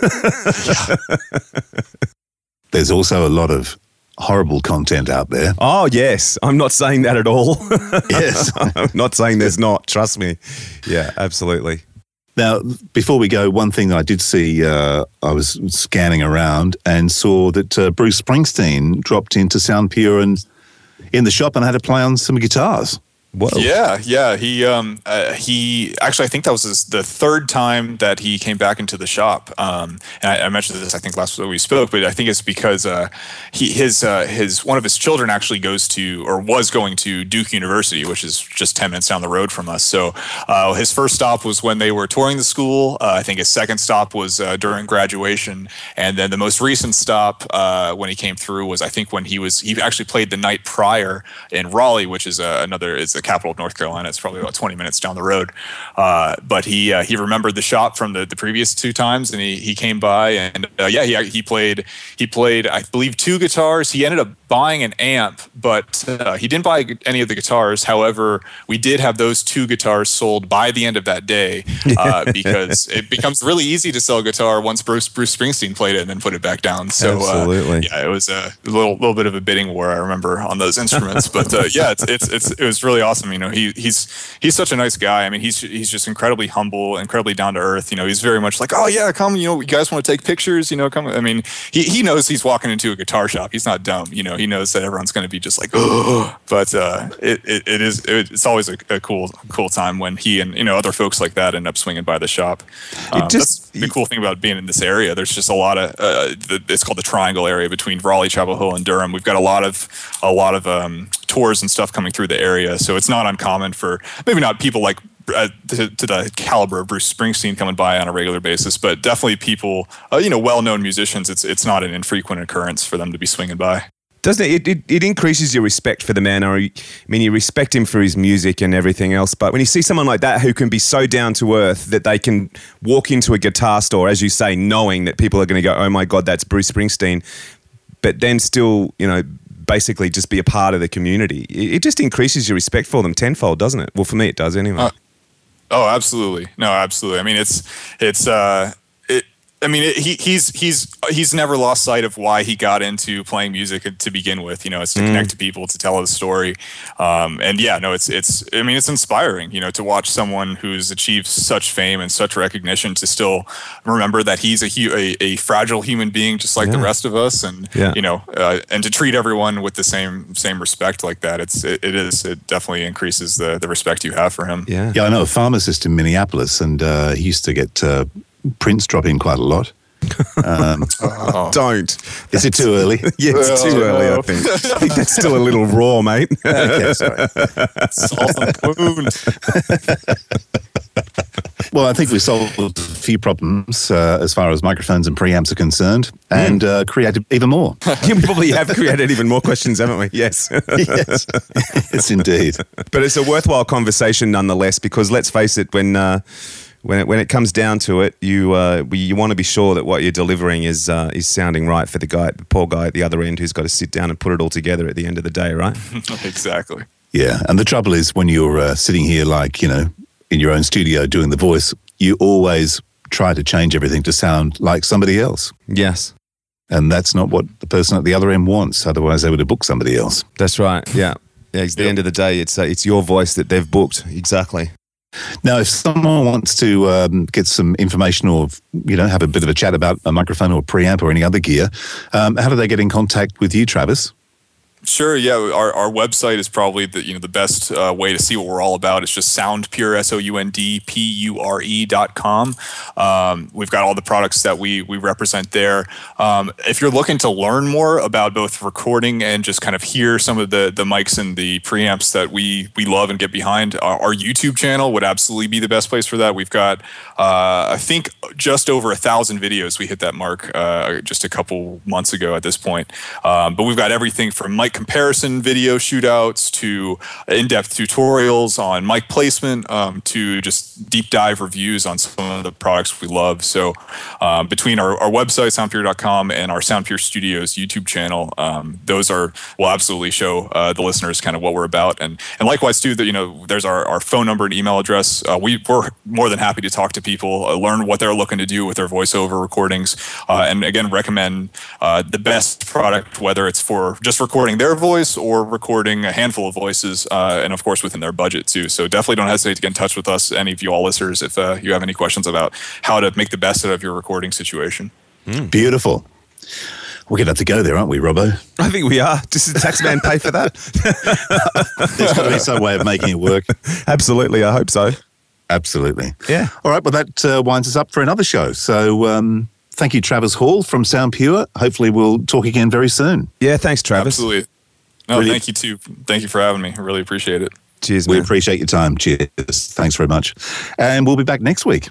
There's also a lot of horrible content out there. Oh, yes. I'm not saying that at all. yes. I'm not saying there's not. Trust me. Yeah, absolutely. Now, before we go, one thing that I did see, uh, I was scanning around and saw that uh, Bruce Springsteen dropped into Sound Pure and in the shop and had to play on some guitars. Whoa. Yeah, yeah. He um uh, he actually I think that was his, the third time that he came back into the shop. Um, and I, I, mentioned this I think last we spoke, but I think it's because uh, he his uh, his one of his children actually goes to or was going to Duke University, which is just ten minutes down the road from us. So uh, his first stop was when they were touring the school. Uh, I think his second stop was uh, during graduation, and then the most recent stop when he came through was I think when he was he actually played the night prior in Raleigh, which is another is a capital of North Carolina. It's probably about 20 minutes down the road. Uh, but he uh, he remembered the shop from the, the previous two times, and he, he came by and uh, yeah, he he played he played I believe two guitars. He ended up buying an amp, but uh, he didn't buy any of the guitars. However, we did have those two guitars sold by the end of that day uh, because it becomes really easy to sell a guitar once Bruce Bruce Springsteen played it and then put it back down. So uh, yeah, it was a little little bit of a bidding war I remember on those instruments, but yeah, it's, it's it's it was really awesome awesome. You know, he he's he's such a nice guy. I mean, he's he's just incredibly humble, incredibly down to earth. You know, he's very much like, oh yeah, come. You know, you guys want to take pictures? You know, come. I mean, he he knows he's walking into a guitar shop. He's not dumb. You know, he knows that everyone's going to be just like, oh. But uh, it, it, it is it, it's always a, a, cool cool time when he and you know other folks like that end up swinging by the shop. Um, just, that's the cool thing about being in this area. There's just a lot of uh, the, it's called the Triangle area between Raleigh, Chapel Hill, and Durham. We've got a lot of a lot of um, tours and stuff coming through the area, so it's not uncommon for maybe not people like uh, to, to, the caliber of Bruce Springsteen coming by on a regular basis, but definitely people, uh, you know, well-known musicians. It's it's not an infrequent occurrence for them to be swinging by. Doesn't it? It, it, it increases your respect for the man. I mean, you respect him for his music and everything else. But when you see someone like that who can be so down to earth that they can walk into a guitar store, as you say, knowing that people are going to go, "Oh my God, that's Bruce Springsteen," but then still, you know, basically just be a part of the community. It, just increases your respect for them tenfold, doesn't it? Well, for me, it does anyway. Uh, oh, absolutely. No, absolutely. I mean, it's it's uh, I mean, he, he's he's he's never lost sight of why he got into playing music to begin with. You know, it's to mm. connect to people, to tell a story, um, and yeah, no, it's it's. I mean, it's inspiring. You know, to watch someone who's achieved such fame and such recognition to still remember that he's a a, a fragile human being, just like yeah. the rest of us, and yeah. you know, uh, and to treat everyone with the same same respect like that. It's it, it is it definitely increases the the respect you have for him. Yeah, yeah. I know a pharmacist in Minneapolis, and uh, he used to get. Uh, Prince drop in quite a lot. Um, oh. Don't. Is it too early? yeah, it's too early. I think. I think that's still a little raw, mate. okay, sorry. well, I think we solved a few problems uh, as far as microphones and preamps are concerned, and mm. uh, created even more. you probably have created even more questions, haven't we? Yes. yes. yes, indeed. But it's a worthwhile conversation nonetheless, because let's face it, when uh, when it, when it comes down to it, you uh, you want to be sure that what you're delivering is uh, is sounding right for the guy, the poor guy at the other end, who's got to sit down and put it all together at the end of the day, right? exactly. Yeah, and the trouble is when you're uh, sitting here, like you know, in your own studio doing the voice, you always try to change everything to sound like somebody else. Yes. And that's not what the person at the other end wants. Otherwise, they would have booked somebody else. That's right. Yeah. Yeah. At the yep. end of the day, it's uh, it's your voice that they've booked. Exactly. Now, if someone wants to um, get some information or you know have a bit of a chat about a microphone or a preamp or any other gear, um, how do they get in contact with you, Travis? Sure. Yeah, our, our website is probably the you know the best uh, way to see what we're all about. It's just soundpure s o u n d p u r e dot com. Um, we've got all the products that we we represent there. Um, if you're looking to learn more about both recording and just kind of hear some of the the mics and the preamps that we we love and get behind, our, our YouTube channel would absolutely be the best place for that. We've got uh, I think just over a thousand videos. We hit that mark uh, just a couple months ago at this point. Um, but we've got everything from mic comparison video shootouts to in-depth tutorials on mic placement um, to just deep dive reviews on some of the products we love. So um, between our, our website soundpure.com and our Soundpure Studios YouTube channel, um, those are will absolutely show uh, the listeners kind of what we're about. And and likewise too, that you know there's our, our phone number and email address. Uh, we we're more than happy to talk to people, uh, learn what they're looking to do with their voiceover recordings, uh, and again recommend uh, the best product, whether it's for just recording their voice or recording a handful of voices, uh, and of course within their budget too. So definitely don't hesitate to get in touch with us, any of you all listeners, if uh, you have any questions about how to make the best out of your recording situation. Mm. Beautiful. We're going to have to go there, aren't we, Robbo? I think we are. Does the tax man pay for that? There's got to be some way of making it work. Absolutely. I hope so. Absolutely. Yeah. All right. Well, that uh, winds us up for another show. So um, thank you, Travis Hall from Sound Pure. Hopefully, we'll talk again very soon. Yeah. Thanks, Travis. Absolutely. No, Brilliant. thank you too. Thank you for having me. I really appreciate it. Cheers. Man. We appreciate your time. Cheers. Thanks very much. And we'll be back next week.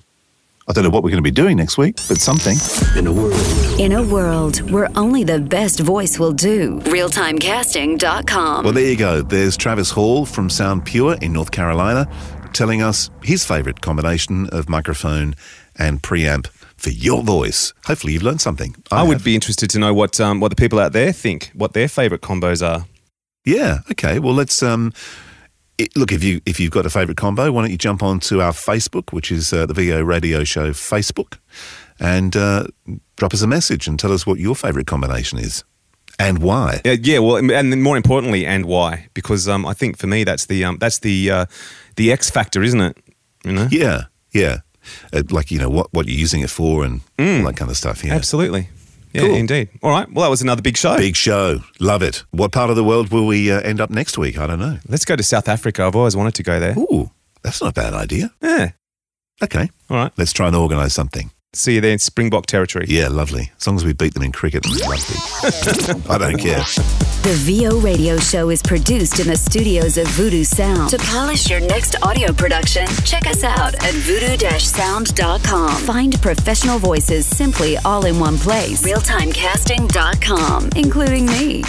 I don't know what we're going to be doing next week, but something. In a world. In a world where only the best voice will do. Realtimecasting.com. Well, there you go. There's Travis Hall from Sound Pure in North Carolina telling us his favorite combination of microphone and preamp for your voice. Hopefully, you've learned something. I, I would be interested to know what um, what the people out there think, what their favorite combos are. Yeah. Okay. Well, let's um, it, look if you if you've got a favourite combo, why don't you jump on to our Facebook, which is uh, the VO Radio Show Facebook, and uh, drop us a message and tell us what your favourite combination is and why. Yeah, yeah, well, and more importantly, and why? Because um, I think for me that's the um, that's the uh, the X factor, isn't it? You know? Yeah, yeah. Uh, like you know what what you're using it for and mm. all that kind of stuff. Yeah, absolutely. Yeah, cool. indeed. All right. Well, that was another big show. Big show. Love it. What part of the world will we uh, end up next week? I don't know. Let's go to South Africa. I've always wanted to go there. Ooh, that's not a bad idea. Yeah. Okay. All right. Let's try and organise something. See you there in Springbok territory. Yeah, lovely. As long as we beat them in cricket and rugby. I don't care. The VO Radio Show is produced in the studios of Voodoo Sound. To polish your next audio production, check us out at voodoo-sound.com. Find professional voices simply all in one place. Realtimecasting.com, including me.